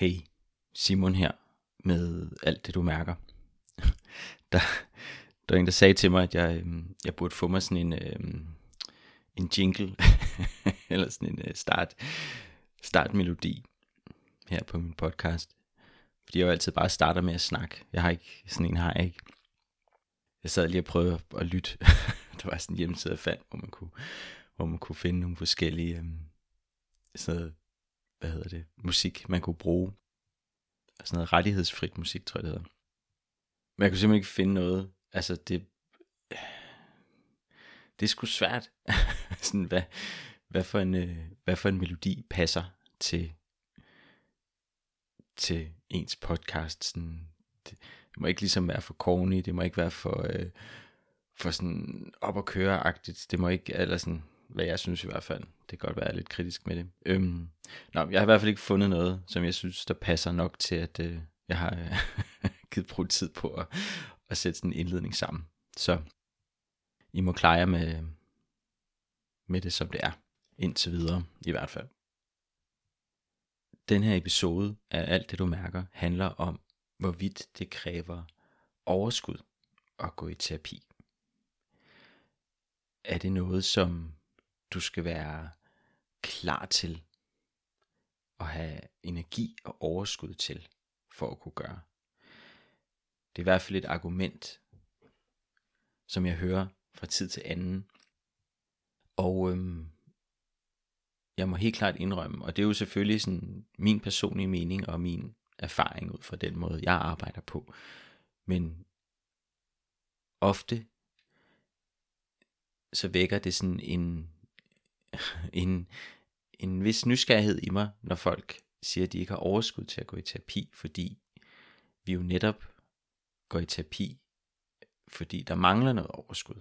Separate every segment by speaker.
Speaker 1: Hey, Simon her med alt det du mærker. Der, der var en, der sagde til mig, at jeg, øhm, jeg burde få mig sådan en, øh, en jingle, eller sådan en øh, start, startmelodi her på min podcast. Fordi jeg jo altid bare starter med at snakke. Jeg har ikke, sådan en har jeg ikke. Jeg sad lige og prøvede at lytte. der var sådan en hjemmeside, jeg fandt, hvor man kunne, hvor man kunne finde nogle forskellige øh, sådan noget, hvad hedder det, musik, man kunne bruge. Sådan noget rettighedsfrit musik, tror jeg det hedder. Men jeg kunne simpelthen ikke finde noget. Altså det, det er sgu svært. sådan, hvad, hvad, for en, øh, hvad for en melodi passer til, til ens podcast. Sådan, det, det må ikke ligesom være for corny, det må ikke være for, øh, for sådan op og køre-agtigt. Det må ikke, eller sådan, hvad jeg synes i hvert fald. Det kan godt være lidt kritisk med det. Øhm, nå, jeg har i hvert fald ikke fundet noget, som jeg synes, der passer nok til, at øh, jeg har øh, givet brugt tid på at, at sætte sådan en indledning sammen. Så I må klare jer med, med det, som det er. Indtil videre, i hvert fald. Den her episode af Alt det du mærker handler om, hvorvidt det kræver overskud at gå i terapi. Er det noget, som du skal være klar til at have energi og overskud til for at kunne gøre. Det er i hvert fald et argument, som jeg hører fra tid til anden. Og øhm, jeg må helt klart indrømme, og det er jo selvfølgelig sådan min personlige mening og min erfaring ud fra den måde, jeg arbejder på. Men ofte så vækker det sådan en en, en vis nysgerrighed i mig, når folk siger, at de ikke har overskud til at gå i terapi, fordi vi jo netop går i terapi, fordi der mangler noget overskud.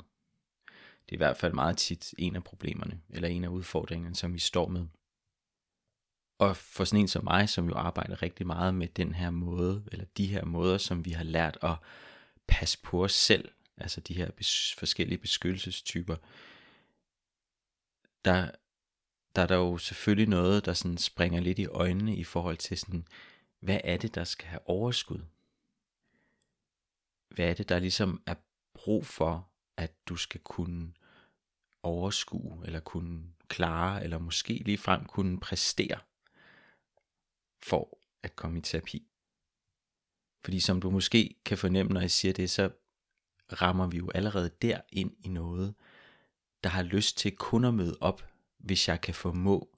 Speaker 1: Det er i hvert fald meget tit en af problemerne, eller en af udfordringerne, som vi står med. Og for sådan en som mig, som jo arbejder rigtig meget med den her måde, eller de her måder, som vi har lært at passe på os selv, altså de her bes- forskellige beskyttelsestyper, der, der er der jo selvfølgelig noget, der sådan springer lidt i øjnene i forhold til sådan, hvad er det, der skal have overskud? Hvad er det, der ligesom er brug for, at du skal kunne overskue, eller kunne klare, eller måske lige frem kunne præstere, for at komme i terapi? Fordi som du måske kan fornemme, når jeg siger det, så rammer vi jo allerede der ind i noget, der har lyst til kun at møde op, hvis jeg kan formå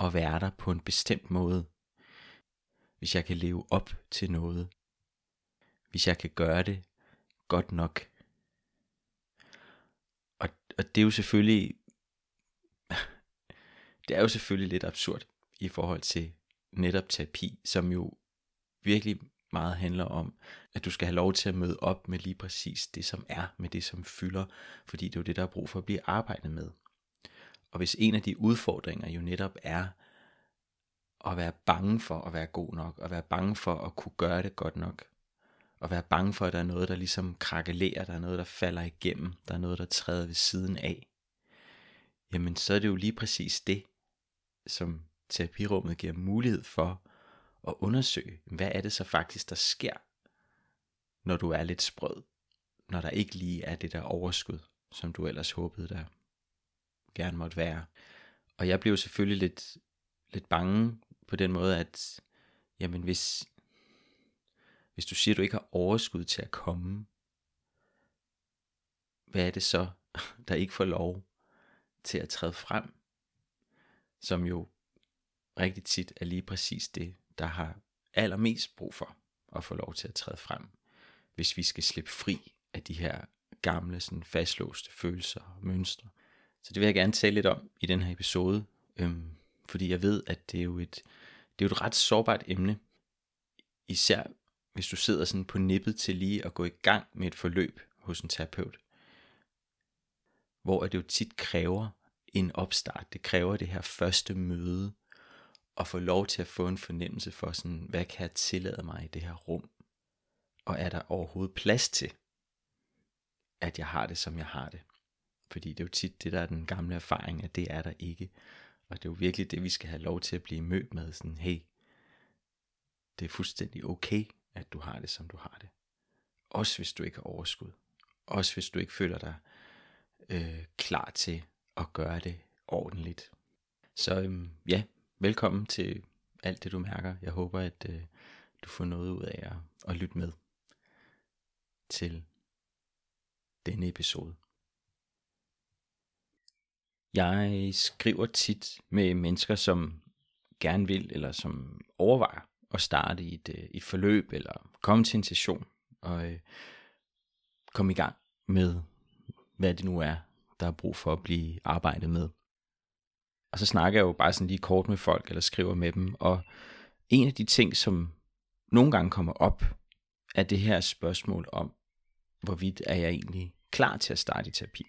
Speaker 1: at være der på en bestemt måde. Hvis jeg kan leve op til noget. Hvis jeg kan gøre det godt nok. Og, og det er jo selvfølgelig det er jo selvfølgelig lidt absurd i forhold til netop terapi, som jo virkelig meget handler om, at du skal have lov til at møde op med lige præcis det, som er, med det, som fylder, fordi det er jo det, der er brug for at blive arbejdet med. Og hvis en af de udfordringer jo netop er at være bange for at være god nok, og være bange for at kunne gøre det godt nok, og være bange for, at der er noget, der ligesom krakelerer, der er noget, der falder igennem, der er noget, der træder ved siden af, jamen så er det jo lige præcis det, som terapirummet giver mulighed for at undersøge, hvad er det så faktisk, der sker, når du er lidt sprød, når der ikke lige er det der overskud, som du ellers håbede, der gerne måtte være. Og jeg blev selvfølgelig lidt, lidt bange på den måde, at jamen hvis, hvis du siger, at du ikke har overskud til at komme, hvad er det så, der ikke får lov til at træde frem, som jo rigtig tit er lige præcis det, der har allermest brug for at få lov til at træde frem, hvis vi skal slippe fri af de her gamle, sådan fastlåste følelser og mønstre. Så det vil jeg gerne tale lidt om i den her episode, øhm, fordi jeg ved, at det er jo et, det er jo et ret sårbart emne, især hvis du sidder sådan på nippet til lige at gå i gang med et forløb hos en terapeut, hvor det jo tit kræver en opstart, det kræver det her første møde, og få lov til at få en fornemmelse for sådan, hvad kan jeg tillade mig i det her rum? Og er der overhovedet plads til, at jeg har det, som jeg har det? Fordi det er jo tit det, der er den gamle erfaring, at det er der ikke. Og det er jo virkelig det, vi skal have lov til at blive mødt med. Sådan, hey, det er fuldstændig okay, at du har det, som du har det. Også hvis du ikke har overskud. Også hvis du ikke føler dig øh, klar til at gøre det ordentligt. Så øhm, ja, velkommen til alt det du mærker. Jeg håber, at øh, du får noget ud af at, at lytte med til denne episode. Jeg skriver tit med mennesker, som gerne vil, eller som overvejer at starte i et, øh, et forløb, eller komme til en session, og øh, komme i gang med, hvad det nu er, der er brug for at blive arbejdet med. Og så snakker jeg jo bare sådan lige kort med folk, eller skriver med dem, og en af de ting, som nogle gange kommer op, er det her spørgsmål om, hvorvidt er jeg egentlig klar til at starte i terapi.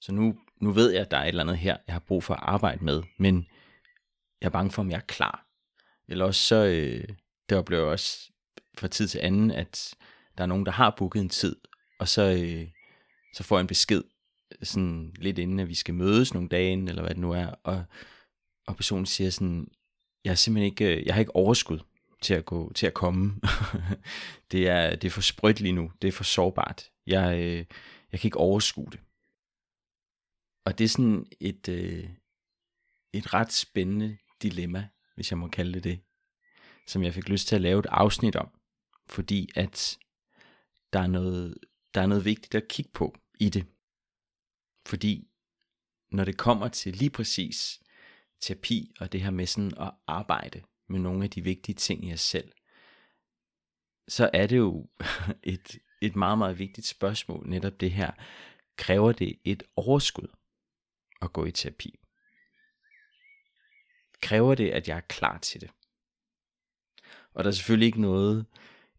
Speaker 1: Så nu, nu ved jeg, at der er et eller andet her, jeg har brug for at arbejde med, men jeg er bange for, om jeg er klar. Eller også så, øh, det oplever jeg også fra tid til anden, at der er nogen, der har booket en tid, og så, øh, så får jeg en besked, sådan lidt inden, at vi skal mødes nogle dage inden, eller hvad det nu er, og, og personen siger sådan, jeg har simpelthen ikke, øh, jeg har ikke overskud til at gå, til at komme. det er, det er for sprødt lige nu, det er for sårbart. Jeg, øh, jeg kan ikke overskue det. Og det er sådan et, øh, et ret spændende dilemma, hvis jeg må kalde det det, som jeg fik lyst til at lave et afsnit om, fordi at der er noget, der er noget vigtigt at kigge på i det. Fordi når det kommer til lige præcis terapi og det her med sådan at arbejde med nogle af de vigtige ting i os selv, så er det jo et, et meget, meget vigtigt spørgsmål, netop det her. Kræver det et overskud at gå i terapi? Kræver det, at jeg er klar til det? Og der er selvfølgelig ikke noget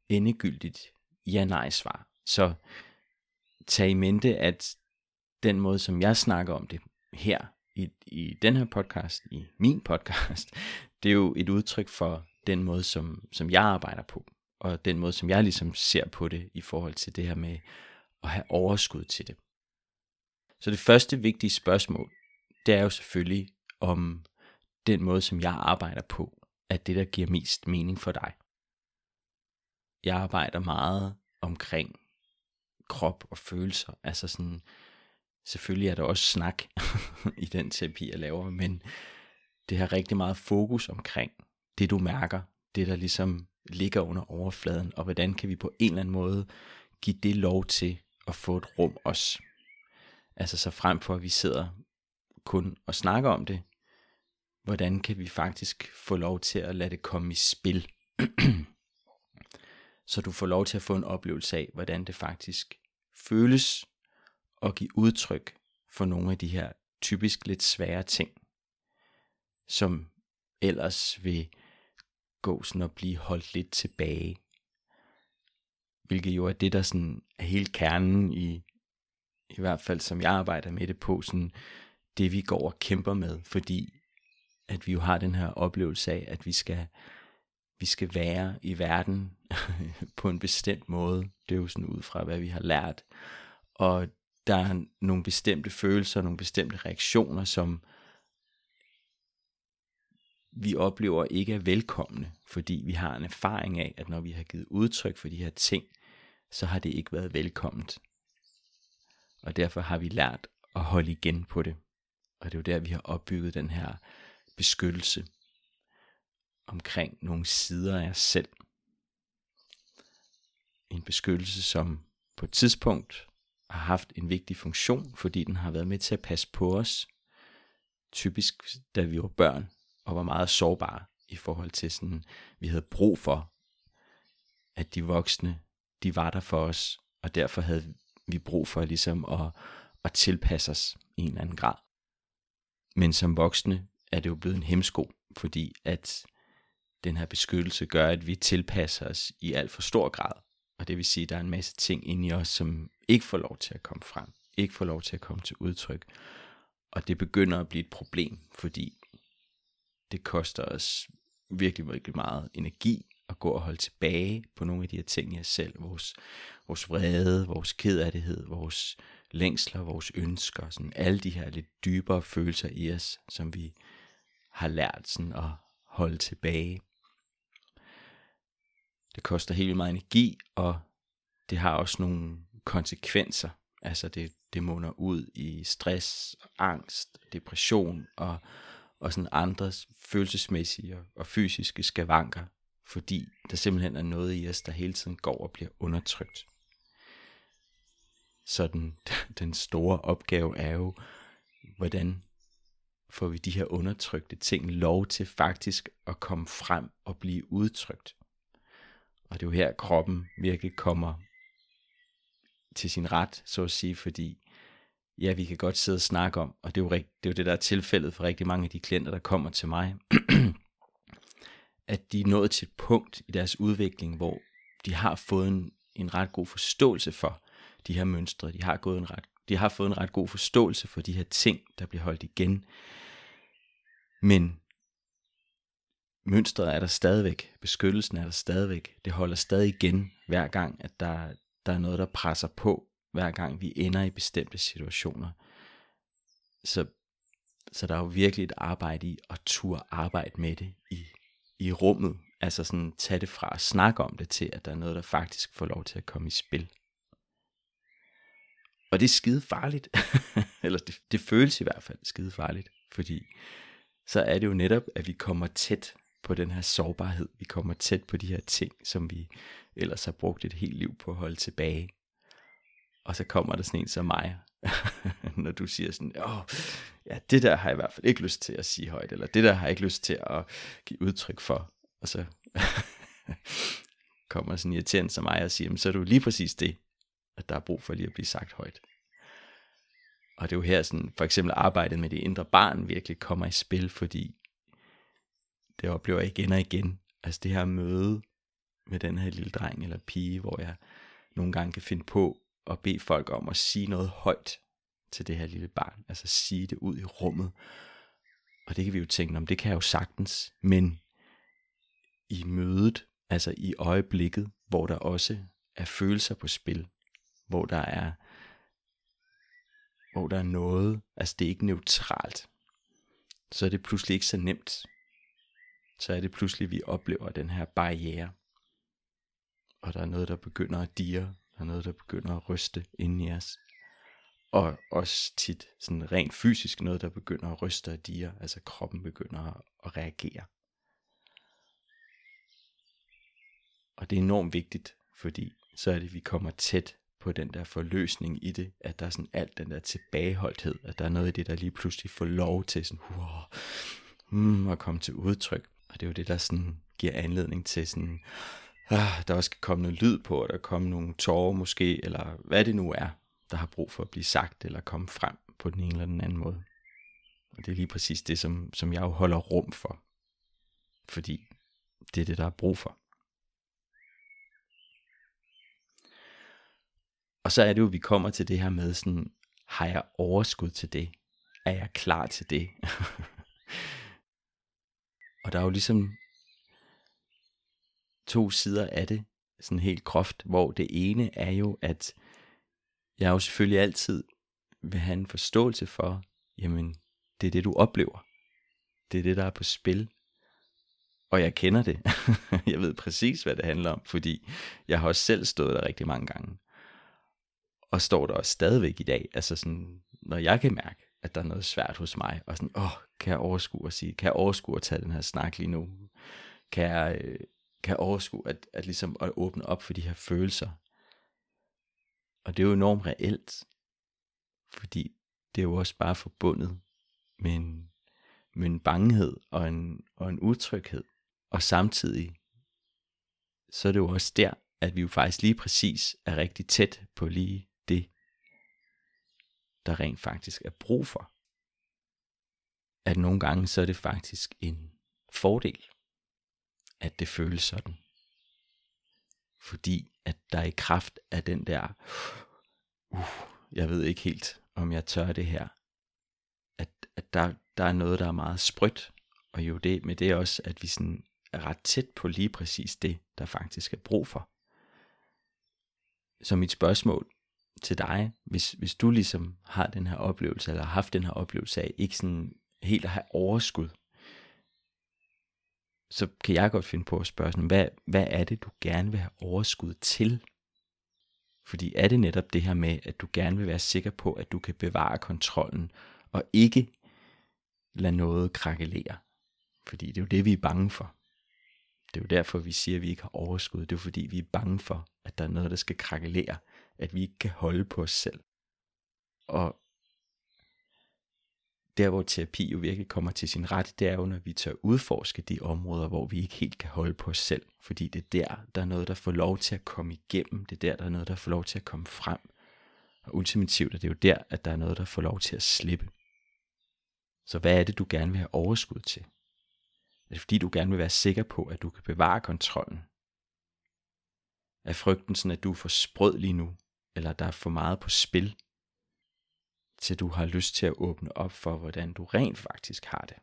Speaker 1: endegyldigt ja-nej-svar. Så tag i mente, at den måde, som jeg snakker om det her i, i den her podcast, i min podcast, det er jo et udtryk for den måde, som, som jeg arbejder på, og den måde, som jeg ligesom ser på det i forhold til det her med at have overskud til det. Så det første vigtige spørgsmål, det er jo selvfølgelig, om den måde, som jeg arbejder på, er det, der giver mest mening for dig. Jeg arbejder meget omkring krop og følelser, altså sådan, selvfølgelig er der også snak i den terapi, jeg laver, men det har rigtig meget fokus omkring det, du mærker, det, der ligesom ligger under overfladen, og hvordan kan vi på en eller anden måde give det lov til at få et rum også. Altså så frem for, at vi sidder kun og snakker om det, hvordan kan vi faktisk få lov til at lade det komme i spil. så du får lov til at få en oplevelse af, hvordan det faktisk føles at give udtryk for nogle af de her typisk lidt svære ting, som ellers vil gå sådan og blive holdt lidt tilbage. Hvilket jo er det, der sådan er hele kernen i, i hvert fald som jeg arbejder med det på, sådan det vi går og kæmper med, fordi at vi jo har den her oplevelse af, at vi skal, vi skal være i verden på en bestemt måde. Det er jo sådan ud fra, hvad vi har lært. Og der er nogle bestemte følelser, nogle bestemte reaktioner, som vi oplever ikke er velkomne, fordi vi har en erfaring af, at når vi har givet udtryk for de her ting, så har det ikke været velkomment. Og derfor har vi lært at holde igen på det. Og det er jo der, vi har opbygget den her beskyttelse omkring nogle sider af os selv. En beskyttelse, som på et tidspunkt har haft en vigtig funktion, fordi den har været med til at passe på os. Typisk da vi var børn og var meget sårbare i forhold til sådan, vi havde brug for, at de voksne, de var der for os, og derfor havde vi brug for ligesom at, at tilpasse os i en eller anden grad. Men som voksne er det jo blevet en hemsko, fordi at den her beskyttelse gør, at vi tilpasser os i alt for stor grad. Og det vil sige, at der er en masse ting inde i os, som ikke får lov til at komme frem, ikke får lov til at komme til udtryk. Og det begynder at blive et problem, fordi det koster os virkelig, virkelig meget energi at gå og holde tilbage på nogle af de her ting i os selv. Vores, vores vrede, vores kedelighed, vores længsler, vores ønsker, sådan alle de her lidt dybere følelser i os, som vi har lært sådan at holde tilbage. det koster helt meget energi, og det har også nogle konsekvenser. Altså det, det munder ud i stress, angst, depression og, og sådan andre følelsesmæssige og, og fysiske skavanker, fordi der simpelthen er noget i os, der hele tiden går og bliver undertrykt. Så den, den store opgave er jo, hvordan får vi de her undertrykte ting lov til faktisk at komme frem og blive udtrykt. Og det er jo her kroppen virkelig kommer til sin ret, så at sige, fordi ja, vi kan godt sidde og snakke om, og det er jo, det, er jo det, der er tilfældet for rigtig mange af de klienter, der kommer til mig, at de er nået til et punkt i deres udvikling, hvor de har fået en, en ret god forståelse for de her mønstre. De har, gået en ret, de har fået en ret god forståelse for de her ting, der bliver holdt igen. Men mønstret er der stadigvæk, beskyttelsen er der stadigvæk, det holder stadig igen hver gang, at der, der er noget, der presser på, hver gang vi ender i bestemte situationer. Så, så der er jo virkelig et arbejde i at turde arbejde med det i, i rummet. Altså sådan tage det fra at snakke om det til, at der er noget, der faktisk får lov til at komme i spil. Og det er skide farligt. Eller det, det føles i hvert fald skide farligt. Fordi så er det jo netop, at vi kommer tæt på den her sårbarhed. Vi kommer tæt på de her ting, som vi ellers har brugt et helt liv på at holde tilbage. Og så kommer der sådan en som mig, når du siger sådan, åh, ja, det der har jeg i hvert fald ikke lyst til at sige højt, eller det der har jeg ikke lyst til at give udtryk for. Og så kommer sådan en irriterende som mig og siger, så er du lige præcis det, at der er brug for lige at blive sagt højt. Og det er jo her sådan, for eksempel arbejdet med det indre barn virkelig kommer i spil, fordi det oplever jeg igen og igen. Altså det her møde med den her lille dreng eller pige, hvor jeg nogle gange kan finde på at bede folk om at sige noget højt til det her lille barn. Altså sige det ud i rummet. Og det kan vi jo tænke, om det kan jeg jo sagtens. Men i mødet, altså i øjeblikket, hvor der også er følelser på spil, hvor der er hvor der er noget, altså det er ikke neutralt, så er det pludselig ikke så nemt. Så er det pludselig, vi oplever den her barriere. Og der er noget, der begynder at dire, der er noget, der begynder at ryste ind i os. Og også tit sådan rent fysisk noget, der begynder at ryste og dire, altså kroppen begynder at reagere. Og det er enormt vigtigt, fordi så er det, at vi kommer tæt på den der forløsning i det, at der er sådan alt den der tilbageholdthed, at der er noget i det, der lige pludselig får lov til sådan, wow, mm, at komme til udtryk. Og det er jo det, der sådan giver anledning til sådan, ah, der også skal komme noget lyd på, og der kommer nogle tårer måske, eller hvad det nu er, der har brug for at blive sagt, eller komme frem på den ene eller den anden måde. Og det er lige præcis det, som, som jeg jo holder rum for. Fordi det er det, der er brug for. Og så er det jo, at vi kommer til det her med sådan, har jeg overskud til det? Er jeg klar til det? og der er jo ligesom to sider af det, sådan helt groft, hvor det ene er jo, at jeg jo selvfølgelig altid vil have en forståelse for, jamen, det er det, du oplever. Det er det, der er på spil. Og jeg kender det. jeg ved præcis, hvad det handler om, fordi jeg har også selv stået der rigtig mange gange og står der også stadigvæk i dag. Altså sådan, når jeg kan mærke, at der er noget svært hos mig, og sådan, åh, kan jeg overskue at sige, kan jeg overskue at tage den her snak lige nu? Kan jeg, øh, kan jeg overskue at, at ligesom at åbne op for de her følelser? Og det er jo enormt reelt, fordi det er jo også bare forbundet med en, med en bangehed og en, og en utryghed. Og samtidig, så er det jo også der, at vi jo faktisk lige præcis er rigtig tæt på lige det, der rent faktisk er brug for. At nogle gange så er det faktisk en fordel, at det føles sådan. Fordi at der i kraft af den der, uh, jeg ved ikke helt, om jeg tør det her, at, at der, der er noget, der er meget sprødt, og jo det med det også, at vi sådan er ret tæt på lige præcis det, der faktisk er brug for. Så mit spørgsmål til dig, hvis, hvis du ligesom har den her oplevelse, eller har haft den her oplevelse af ikke sådan helt at have overskud så kan jeg godt finde på at spørge sådan, hvad, hvad er det, du gerne vil have overskud til? Fordi er det netop det her med, at du gerne vil være sikker på, at du kan bevare kontrollen, og ikke lade noget krakelere? Fordi det er jo det, vi er bange for. Det er jo derfor, vi siger, at vi ikke har overskud. Det er fordi, vi er bange for, at der er noget, der skal krakelere. At vi ikke kan holde på os selv. Og der hvor terapi jo virkelig kommer til sin ret, det er jo, når vi tør udforske de områder, hvor vi ikke helt kan holde på os selv. Fordi det er der, der er noget, der får lov til at komme igennem. Det er der, der er noget, der får lov til at komme frem. Og ultimativt er det jo der, at der er noget, der får lov til at slippe. Så hvad er det, du gerne vil have overskud til? Er det fordi, du gerne vil være sikker på, at du kan bevare kontrollen? Er frygten sådan, at du er for sprød lige nu? Eller der er for meget på spil? Til du har lyst til at åbne op for, hvordan du rent faktisk har det.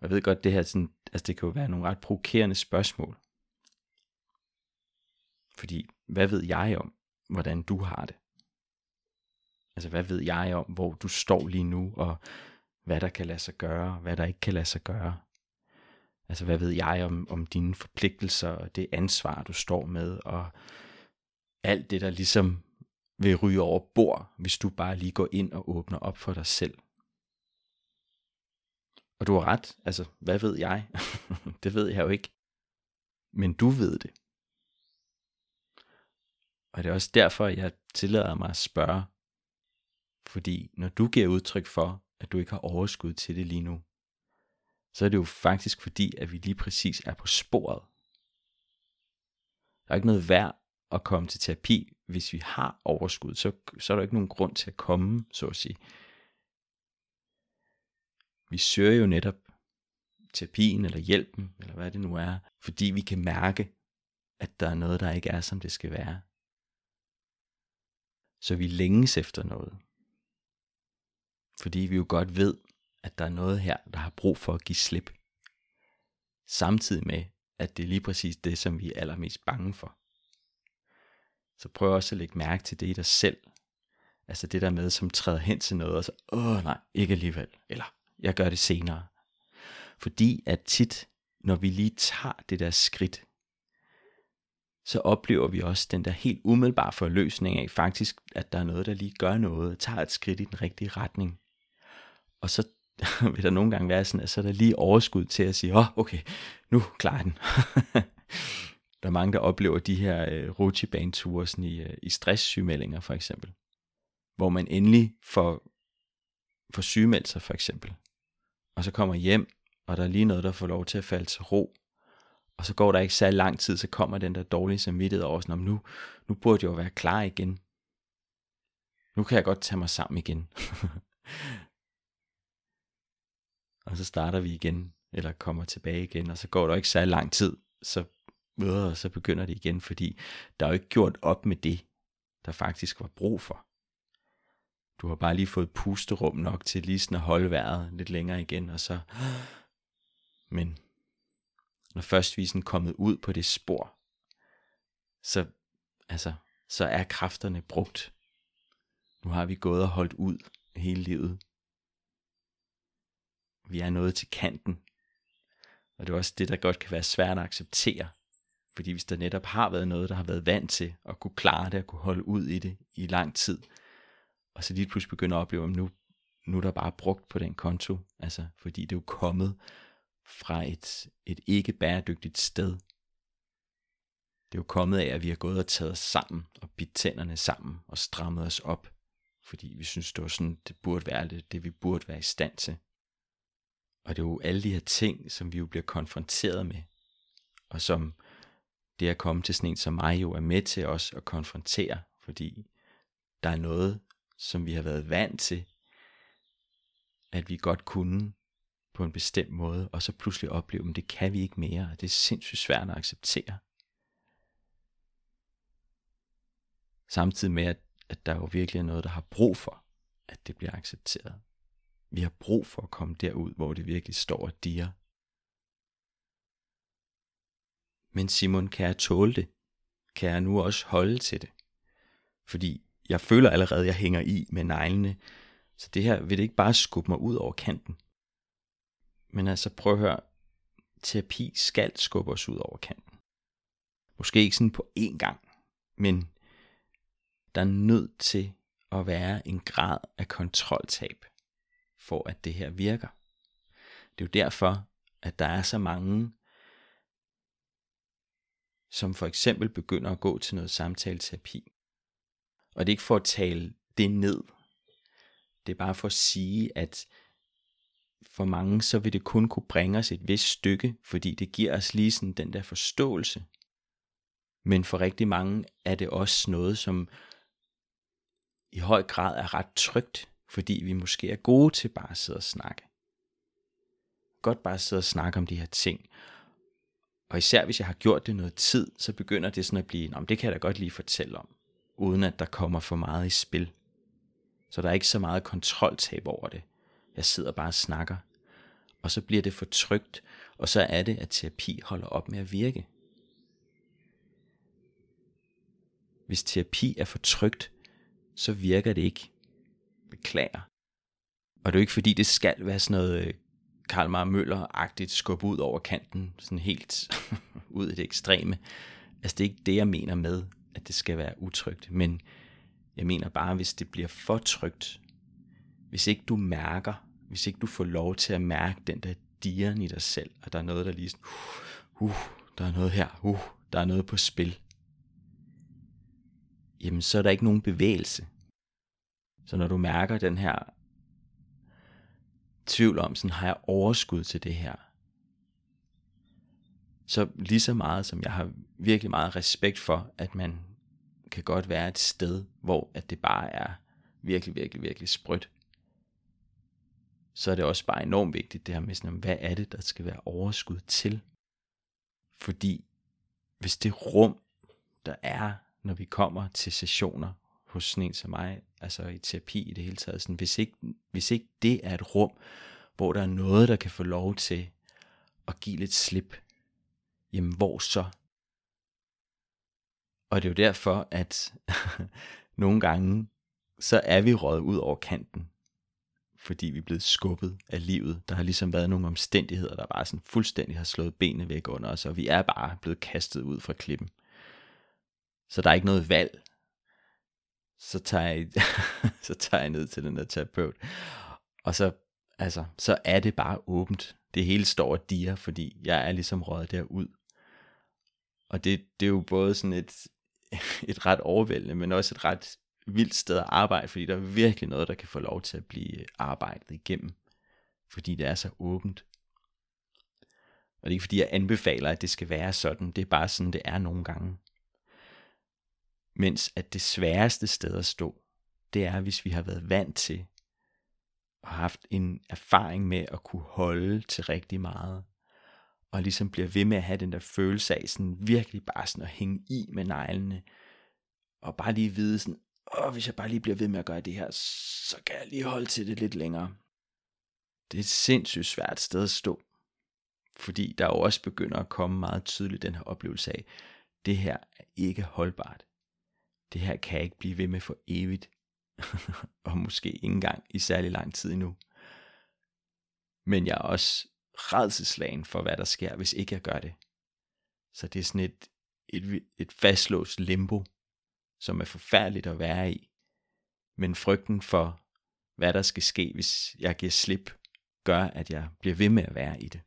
Speaker 1: Jeg ved godt, det her sådan, altså det kan jo være nogle ret provokerende spørgsmål. Fordi, hvad ved jeg om, hvordan du har det? Altså, hvad ved jeg om, hvor du står lige nu, og hvad der kan lade sig gøre, og hvad der ikke kan lade sig gøre? Altså, hvad ved jeg om, om dine forpligtelser, og det ansvar, du står med, og alt det, der ligesom vil ryge over bord, hvis du bare lige går ind og åbner op for dig selv. Og du har ret, altså hvad ved jeg? det ved jeg jo ikke. Men du ved det. Og det er også derfor, jeg tillader mig at spørge. Fordi når du giver udtryk for, at du ikke har overskud til det lige nu, så er det jo faktisk fordi, at vi lige præcis er på sporet. Der er ikke noget værd at komme til terapi, hvis vi har overskud, så, så er der ikke nogen grund til at komme, så at sige. Vi søger jo netop terapien eller hjælpen, eller hvad det nu er, fordi vi kan mærke, at der er noget, der ikke er, som det skal være. Så vi længes efter noget. Fordi vi jo godt ved, at der er noget her, der har brug for at give slip. Samtidig med, at det er lige præcis det, som vi er allermest bange for så prøv også at lægge mærke til det i dig selv. Altså det der med, som træder hen til noget, og så, åh nej, ikke alligevel. Eller, jeg gør det senere. Fordi at tit, når vi lige tager det der skridt, så oplever vi også den der helt umiddelbare forløsning af faktisk, at der er noget, der lige gør noget, tager et skridt i den rigtige retning. Og så vil der nogle gange være sådan, at så er der lige overskud til at sige, åh, oh, okay, nu klarer den. Der er mange, der oplever de her øh, rutsjebaneture sådan i, øh, i stresssygemeldinger for eksempel. Hvor man endelig får, får sygemeldt sig for eksempel. Og så kommer hjem, og der er lige noget, der får lov til at falde til ro. Og så går der ikke så lang tid, så kommer den der dårlige samvittighed over sådan, nu, nu burde jeg jo være klar igen. Nu kan jeg godt tage mig sammen igen. og så starter vi igen, eller kommer tilbage igen, og så går der ikke så lang tid, så og så begynder det igen, fordi der er jo ikke gjort op med det, der faktisk var brug for. Du har bare lige fået pusterum nok til lige sådan at holde vejret lidt længere igen, og så... Men når først vi er sådan kommet ud på det spor, så, altså, så er kræfterne brugt. Nu har vi gået og holdt ud hele livet. Vi er nået til kanten. Og det er også det, der godt kan være svært at acceptere, fordi hvis der netop har været noget, der har været vant til at kunne klare det, at kunne holde ud i det i lang tid, og så lige pludselig begynder at opleve, at nu, nu er der bare brugt på den konto, altså fordi det er jo kommet fra et, et ikke bæredygtigt sted. Det er jo kommet af, at vi har gået og taget os sammen og bidt tænderne sammen og strammet os op, fordi vi synes, det var sådan, det burde være det, det vi burde være i stand til. Og det er jo alle de her ting, som vi jo bliver konfronteret med, og som det at komme til sådan en som mig jo er med til os at konfrontere, fordi der er noget, som vi har været vant til, at vi godt kunne på en bestemt måde, og så pludselig opleve, at det kan vi ikke mere, og det er sindssygt svært at acceptere. Samtidig med, at, at der jo virkelig er noget, der har brug for, at det bliver accepteret. Vi har brug for at komme derud, hvor det virkelig står og diger Men Simon, kan jeg tåle det? Kan jeg nu også holde til det? Fordi jeg føler allerede, at jeg hænger i med neglene, så det her vil det ikke bare skubbe mig ud over kanten. Men altså prøv at høre, terapi skal skubbe os ud over kanten. Måske ikke sådan på én gang, men der er nødt til at være en grad af kontroltab, for at det her virker. Det er jo derfor, at der er så mange, som for eksempel begynder at gå til noget samtaleterapi. Og det er ikke for at tale det ned. Det er bare for at sige, at for mange, så vil det kun kunne bringe os et vist stykke, fordi det giver os lige sådan den der forståelse. Men for rigtig mange er det også noget, som i høj grad er ret trygt, fordi vi måske er gode til bare at sidde og snakke. Godt bare sidde og snakke om de her ting. Og især hvis jeg har gjort det noget tid, så begynder det sådan at blive, Nå, det kan jeg da godt lige fortælle om, uden at der kommer for meget i spil. Så der er ikke så meget kontroltab over det. Jeg sidder bare og snakker. Og så bliver det for trygt, og så er det, at terapi holder op med at virke. Hvis terapi er for trygt, så virker det ikke. Beklager. Og det er jo ikke fordi, det skal være sådan noget øh, Karl Marr Møller-agtigt skubbe ud over kanten, sådan helt ud i det ekstreme. Altså det er ikke det, jeg mener med, at det skal være utrygt, men jeg mener bare, hvis det bliver for trygt, hvis ikke du mærker, hvis ikke du får lov til at mærke den der dieren i dig selv, og der er noget, der lige sådan, uh, uh, der er noget her, uh, der er noget på spil, jamen så er der ikke nogen bevægelse. Så når du mærker den her tvivl om, sådan har jeg overskud til det her, så lige så meget som jeg har virkelig meget respekt for, at man kan godt være et sted, hvor at det bare er virkelig, virkelig, virkelig sprødt, så er det også bare enormt vigtigt det her med sådan, hvad er det, der skal være overskud til? Fordi hvis det rum, der er, når vi kommer til sessioner hos sådan en som mig, altså i terapi i det hele taget, sådan, hvis, ikke, hvis ikke det er et rum, hvor der er noget, der kan få lov til at give lidt slip, jamen hvor så? Og det er jo derfor, at nogle gange, så er vi røget ud over kanten, fordi vi er blevet skubbet af livet. Der har ligesom været nogle omstændigheder, der bare sådan fuldstændig har slået benene væk under os, og vi er bare blevet kastet ud fra klippen. Så der er ikke noget valg. Så tager jeg, så tager jeg ned til den der terapeut, og så, altså, så er det bare åbent. Det hele står og diger, fordi jeg er ligesom røget derud. Og det, det er jo både sådan et, et ret overvældende, men også et ret vildt sted at arbejde, fordi der er virkelig noget, der kan få lov til at blive arbejdet igennem, fordi det er så åbent. Og det er ikke fordi, jeg anbefaler, at det skal være sådan, det er bare sådan, det er nogle gange. Mens at det sværeste sted at stå, det er, hvis vi har været vant til og haft en erfaring med at kunne holde til rigtig meget, og ligesom bliver ved med at have den der følelse af sådan virkelig bare sådan at hænge i med neglene, og bare lige vide sådan, åh, hvis jeg bare lige bliver ved med at gøre det her, så kan jeg lige holde til det lidt længere. Det er et sindssygt svært sted at stå, fordi der jo også begynder at komme meget tydeligt den her oplevelse af, det her er ikke holdbart. Det her kan jeg ikke blive ved med for evigt, og måske ikke engang i særlig lang tid endnu. Men jeg er også redselslagen for, hvad der sker, hvis ikke jeg gør det. Så det er sådan et, et, et fastlåst limbo, som er forfærdeligt at være i. Men frygten for, hvad der skal ske, hvis jeg giver slip, gør, at jeg bliver ved med at være i det.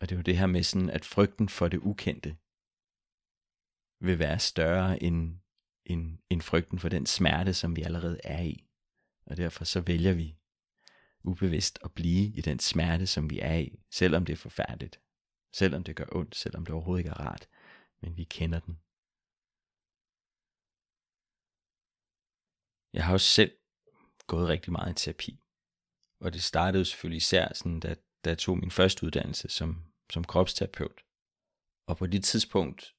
Speaker 1: Og det er jo det her med sådan, at frygten for det ukendte vil være større end, end, end frygten for den smerte, som vi allerede er i. Og derfor så vælger vi ubevidst at blive i den smerte, som vi er i, selvom det er forfærdeligt. Selvom det gør ondt, selvom det overhovedet ikke er rart. Men vi kender den. Jeg har også selv gået rigtig meget i terapi. Og det startede selvfølgelig især, sådan, da, da jeg tog min første uddannelse som, som kropsterapeut. Og på det tidspunkt,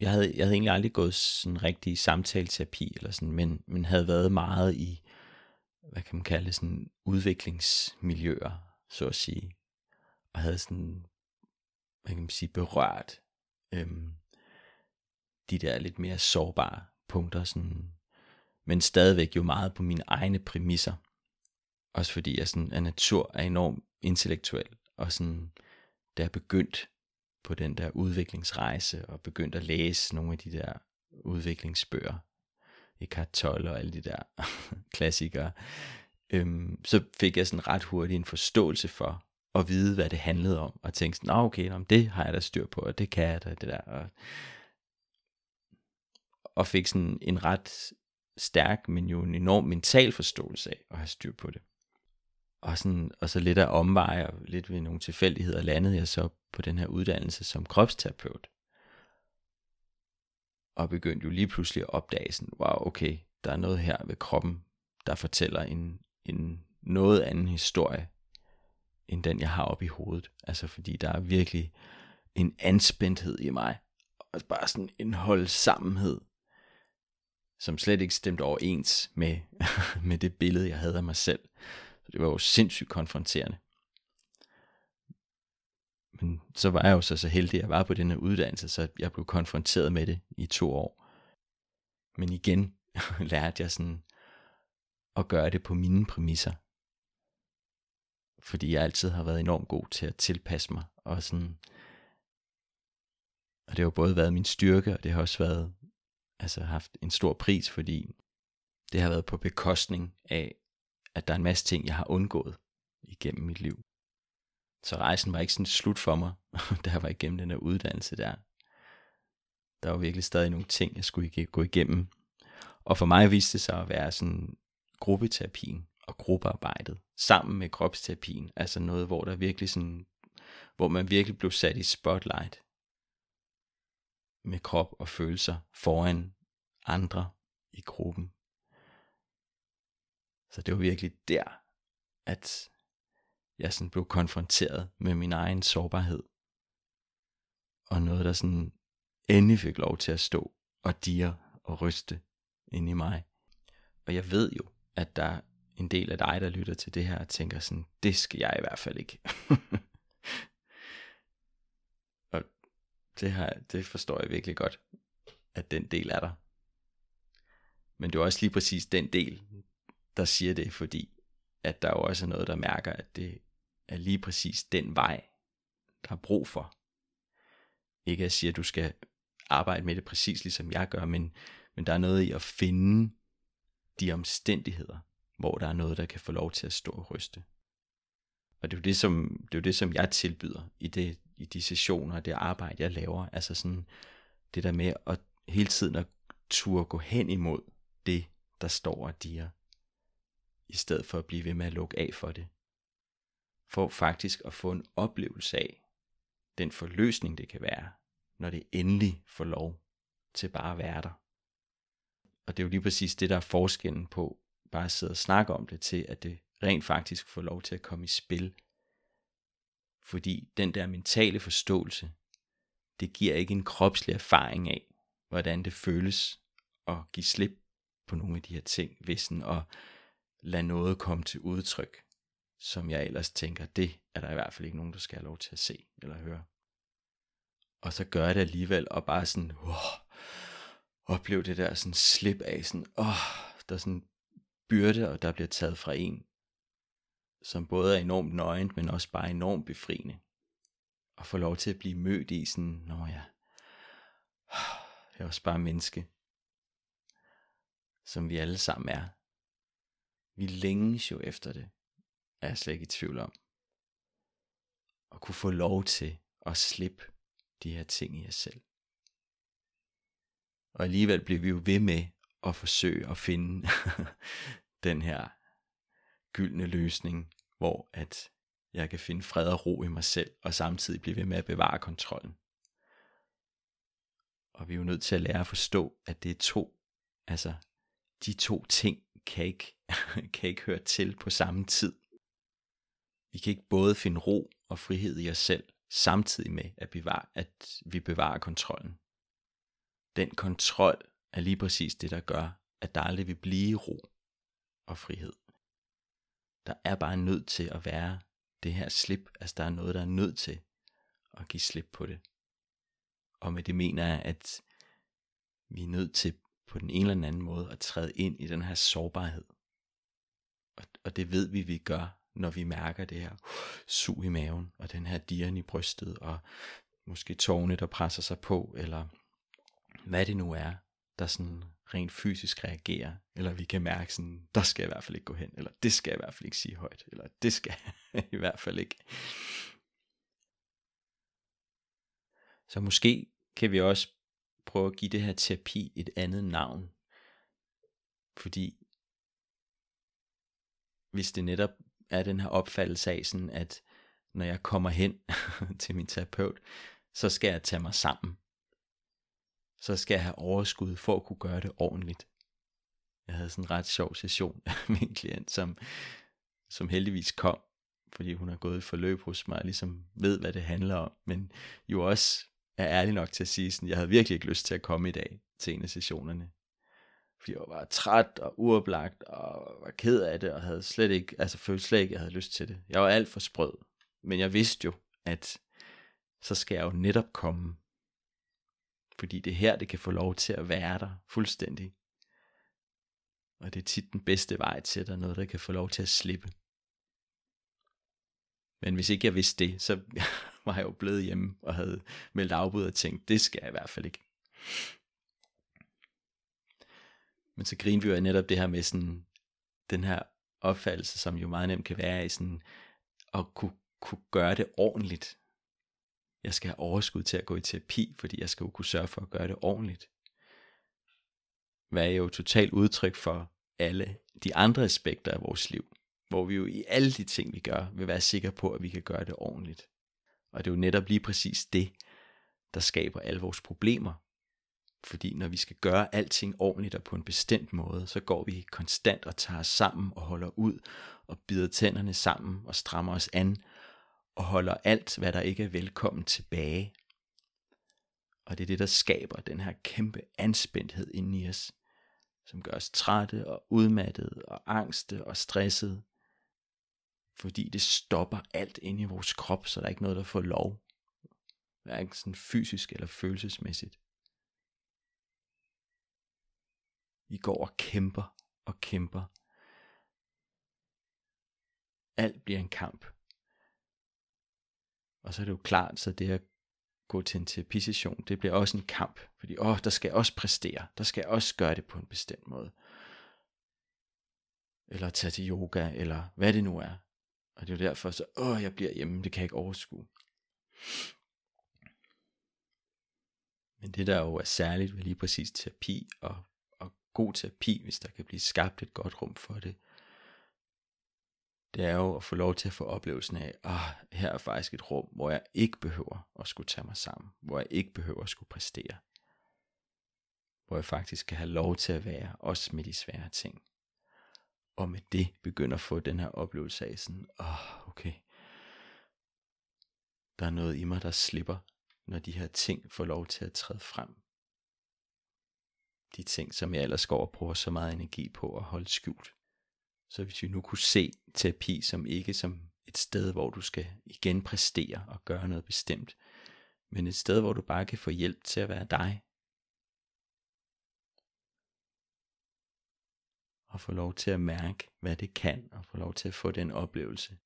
Speaker 1: jeg havde, jeg havde egentlig aldrig gået sådan rigtig samtaleterapi, eller sådan, men, men havde været meget i, hvad kan man kalde sådan udviklingsmiljøer, så at sige. Og havde sådan, hvad kan man sige, berørt øhm, de der lidt mere sårbare punkter, sådan men stadigvæk jo meget på mine egne præmisser. Også fordi jeg sådan af natur er enormt intellektuel, og sådan, da jeg begyndte på den der udviklingsrejse, og begyndte at læse nogle af de der udviklingsbøger, Eckhart Tolle og alle de der klassikere, øhm, så fik jeg sådan ret hurtigt en forståelse for, at vide, hvad det handlede om, og tænkte sådan, okay, nå, det har jeg da styr på, og det kan jeg da, det der, og, og fik sådan en ret stærk, men jo en enorm mental forståelse af at have styr på det. Og, sådan, og så lidt af omveje, og lidt ved nogle tilfældigheder, landede jeg så på den her uddannelse som kropsterapeut. Og begyndte jo lige pludselig at opdage sådan, wow, okay, der er noget her ved kroppen, der fortæller en, en noget anden historie, end den jeg har oppe i hovedet. Altså fordi der er virkelig en anspændthed i mig, og bare sådan en holdsammenhed, som slet ikke stemte overens med, med det billede, jeg havde af mig selv. Så det var jo sindssygt konfronterende. Men så var jeg jo så, så heldig, at jeg var på den her uddannelse, så jeg blev konfronteret med det i to år. Men igen lærte jeg sådan at gøre det på mine præmisser. Fordi jeg altid har været enormt god til at tilpasse mig. Og, sådan, og det har jo både været min styrke, og det har også været altså haft en stor pris, fordi det har været på bekostning af, at der er en masse ting, jeg har undgået igennem mit liv. Så rejsen var ikke sådan slut for mig, da jeg var igennem den her uddannelse der. Der var virkelig stadig nogle ting, jeg skulle gå igennem. Og for mig viste det sig at være sådan gruppeterapien og gruppearbejdet sammen med kropsterapien. Altså noget, hvor der virkelig sådan, hvor man virkelig blev sat i spotlight med krop og følelser foran andre i gruppen. Så det var virkelig der, at jeg sådan blev konfronteret med min egen sårbarhed. Og noget, der sådan endelig fik lov til at stå og dire og ryste ind i mig. Og jeg ved jo, at der er en del af dig, der lytter til det her og tænker sådan, det skal jeg i hvert fald ikke. og det, her, det forstår jeg virkelig godt, at den del er der. Men det er også lige præcis den del, der siger det, fordi at der jo også er noget, der mærker, at det er lige præcis den vej, der er brug for. Ikke at sige, at du skal arbejde med det præcis ligesom jeg gør, men, men der er noget i at finde de omstændigheder, hvor der er noget, der kan få lov til at stå og ryste. Og det er jo det, som, det er jo det, som jeg tilbyder i, det, i de sessioner og det arbejde, jeg laver. Altså sådan det der med at hele tiden at turde gå hen imod det, der står og diger, i stedet for at blive ved med at lukke af for det. For faktisk at få en oplevelse af den forløsning, det kan være, når det endelig får lov til bare at være der. Og det er jo lige præcis det, der er forskellen på bare at sidde og snakke om det, til at det rent faktisk får lov til at komme i spil. Fordi den der mentale forståelse, det giver ikke en kropslig erfaring af, hvordan det føles at give slip på nogle af de her ting, hvis og lade noget komme til udtryk, som jeg ellers tænker, det er der i hvert fald ikke nogen, der skal have lov til at se eller høre. Og så gør jeg det alligevel, og bare sådan, wow, opleve det der sådan slip af, sådan, åh, der er sådan byrde, og der bliver taget fra en, som både er enormt nøgent, men også bare enormt befriende. Og få lov til at blive mødt i sådan, nå ja, jeg er også bare menneske, som vi alle sammen er. Vi længes jo efter det, er jeg slet ikke i tvivl om. At kunne få lov til at slippe de her ting i os selv. Og alligevel bliver vi jo ved med at forsøge at finde den her gyldne løsning, hvor at jeg kan finde fred og ro i mig selv, og samtidig blive ved med at bevare kontrollen. Og vi er jo nødt til at lære at forstå, at det er to, altså de to ting kan ikke, kan ikke høre til på samme tid. Vi kan ikke både finde ro og frihed i os selv, samtidig med at, bevare, at vi bevarer kontrollen. Den kontrol er lige præcis det, der gør, at der aldrig vil blive ro og frihed. Der er bare nødt til at være det her slip, altså der er noget, der er nødt til at give slip på det. Og med det mener jeg, at vi er nødt til på den ene eller anden måde at træde ind i den her sårbarhed. Og, og det ved vi, vi gør, når vi mærker det her sug i maven, og den her dirren i brystet, og måske tårne, der presser sig på, eller hvad det nu er, der sådan rent fysisk reagerer, eller vi kan mærke sådan, der skal jeg i hvert fald ikke gå hen, eller det skal jeg i hvert fald ikke sige højt, eller det skal jeg i hvert fald ikke. Så måske kan vi også prøve at give det her terapi et andet navn. Fordi hvis det netop er den her opfattelse af sådan, at når jeg kommer hen til min terapeut, så skal jeg tage mig sammen. Så skal jeg have overskud for at kunne gøre det ordentligt. Jeg havde sådan en ret sjov session med en klient, som, som heldigvis kom, fordi hun har gået i forløb hos mig, og ligesom ved, hvad det handler om, men jo også er ærlig nok til at sige, sådan, jeg havde virkelig ikke lyst til at komme i dag til en af sessionerne. Fordi jeg var træt og uoplagt og var ked af det og havde slet ikke, altså følte slet ikke, at jeg havde lyst til det. Jeg var alt for sprød. Men jeg vidste jo, at så skal jeg jo netop komme. Fordi det her, det kan få lov til at være der fuldstændig. Og det er tit den bedste vej til, at der er noget, der kan få lov til at slippe. Men hvis ikke jeg vidste det, så var jeg jo blevet hjemme og havde meldt afbud og tænkt, det skal jeg i hvert fald ikke. Men så griner vi jo netop det her med sådan, den her opfattelse, som jo meget nemt kan være i sådan, at kunne, kunne gøre det ordentligt. Jeg skal have overskud til at gå i terapi, fordi jeg skal jo kunne sørge for at gøre det ordentligt. Hvad er jo totalt udtryk for alle de andre aspekter af vores liv hvor vi jo i alle de ting, vi gør, vil være sikre på, at vi kan gøre det ordentligt. Og det er jo netop lige præcis det, der skaber alle vores problemer. Fordi når vi skal gøre alting ordentligt og på en bestemt måde, så går vi konstant og tager os sammen og holder ud og bider tænderne sammen og strammer os an og holder alt, hvad der ikke er velkommen tilbage. Og det er det, der skaber den her kæmpe anspændthed inde i os, som gør os trætte og udmattede og angste og stressede fordi det stopper alt inde i vores krop, så der er ikke noget, der får lov. Hverken sådan fysisk eller følelsesmæssigt. Vi går og kæmper og kæmper. Alt bliver en kamp. Og så er det jo klart, så det at gå til en terapisession, det bliver også en kamp. Fordi, åh, der skal jeg også præstere. Der skal jeg også gøre det på en bestemt måde. Eller tage til yoga, eller hvad det nu er. Og det er derfor, så, åh, jeg bliver hjemme, det kan jeg ikke overskue. Men det der jo er særligt ved lige præcis terapi, og, og god terapi, hvis der kan blive skabt et godt rum for det, det er jo at få lov til at få oplevelsen af, at her er faktisk et rum, hvor jeg ikke behøver at skulle tage mig sammen, hvor jeg ikke behøver at skulle præstere, hvor jeg faktisk kan have lov til at være, også med de svære ting og med det begynder at få den her oplevelse af sådan, åh, oh, okay, der er noget i mig, der slipper, når de her ting får lov til at træde frem. De ting, som jeg ellers går og bruger så meget energi på at holde skjult. Så hvis vi nu kunne se terapi som ikke som et sted, hvor du skal igen præstere og gøre noget bestemt, men et sted, hvor du bare kan få hjælp til at være dig, og få lov til at mærke, hvad det kan, og få lov til at få den oplevelse.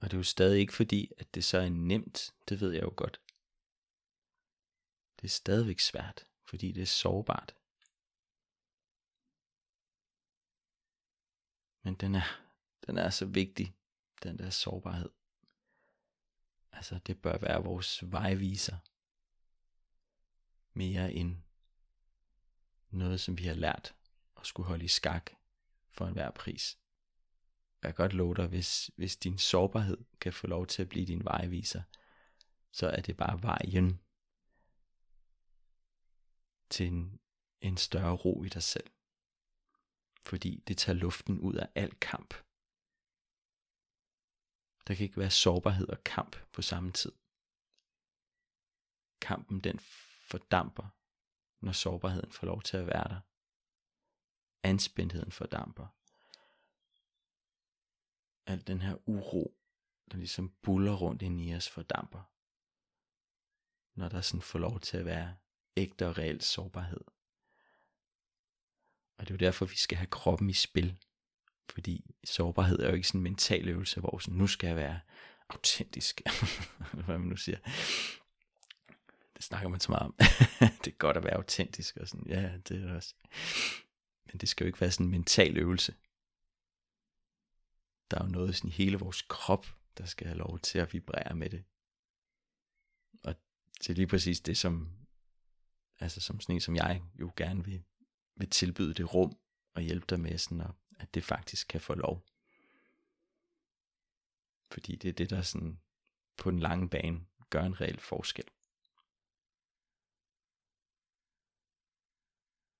Speaker 1: Og det er jo stadig ikke fordi, at det så er nemt, det ved jeg jo godt. Det er stadigvæk svært, fordi det er sårbart. Men den er, den er så vigtig, den der sårbarhed. Altså, det bør være vores vejviser. Mere end noget, som vi har lært at skulle holde i skak for enhver pris. Jeg kan godt love dig, hvis, hvis din sårbarhed kan få lov til at blive din vejviser, så er det bare vejen til en, en større ro i dig selv. Fordi det tager luften ud af al kamp. Der kan ikke være sårbarhed og kamp på samme tid. Kampen den fordamper, når sårbarheden får lov til at være der anspændtheden fordamper. Al den her uro, der ligesom buller rundt ind i os, fordamper. Når der sådan får lov til at være ægte og reel sårbarhed. Og det er jo derfor, vi skal have kroppen i spil. Fordi sårbarhed er jo ikke sådan en mental øvelse, hvor sådan, nu skal jeg være autentisk, hvad man nu siger. Det snakker man så meget om. det er godt at være autentisk, og sådan, ja, det er det også. Men det skal jo ikke være sådan en mental øvelse. Der er jo noget sådan i hele vores krop, der skal have lov til at vibrere med det. Og det er lige præcis det, som, altså som sådan en som jeg jo gerne vil, vil tilbyde det rum og hjælpe dig med sådan, at, at det faktisk kan få lov. Fordi det er det, der sådan på den lange bane gør en reel forskel.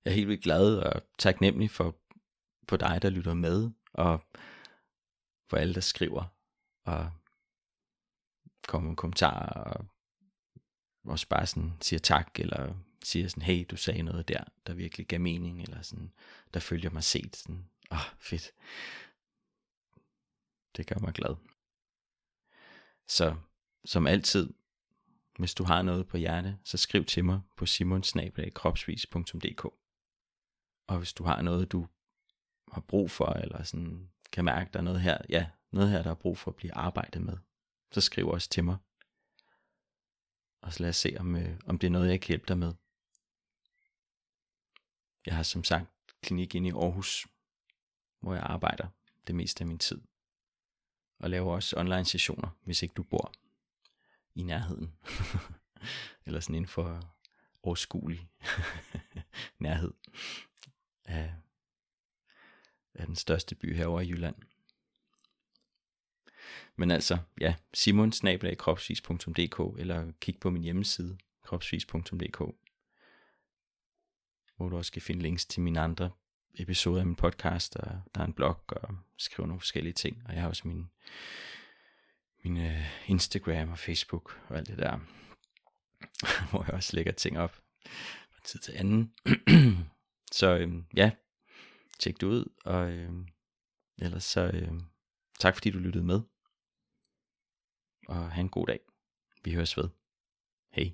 Speaker 1: Jeg er helt vildt glad og taknemmelig for, for dig, der lytter med, og for alle, der skriver, og kommer med kommentarer, og også bare sådan siger tak, eller siger sådan, hey, du sagde noget der, der virkelig gav mening, eller sådan, der følger mig set, sådan, åh, oh, fedt. Det gør mig glad. Så som altid, hvis du har noget på hjerte, så skriv til mig på simonsnabelagkropsvis.dk og hvis du har noget, du har brug for, eller sådan kan mærke, der er noget her, ja, noget her, der er brug for at blive arbejdet med, så skriv også til mig. Og så lad os se, om, øh, om det er noget, jeg kan hjælpe dig med. Jeg har som sagt klinik inde i Aarhus, hvor jeg arbejder det meste af min tid. Og laver også online sessioner, hvis ikke du bor i nærheden. Eller sådan inden for overskuelig nærhed af, af den største by herovre i Jylland. Men altså, ja, simonsnabelagkropsvis.dk eller kig på min hjemmeside, kropsvis.dk, hvor du også kan finde links til mine andre episoder af min podcast, og der er en blog, og skriver nogle forskellige ting, og jeg har også min, min uh, Instagram og Facebook og alt det der, hvor jeg også lægger ting op fra tid til anden. så øhm, ja, tjek det ud, og øhm, ellers så øhm, tak fordi du lyttede med og have en god dag. Vi høres ved. Hej.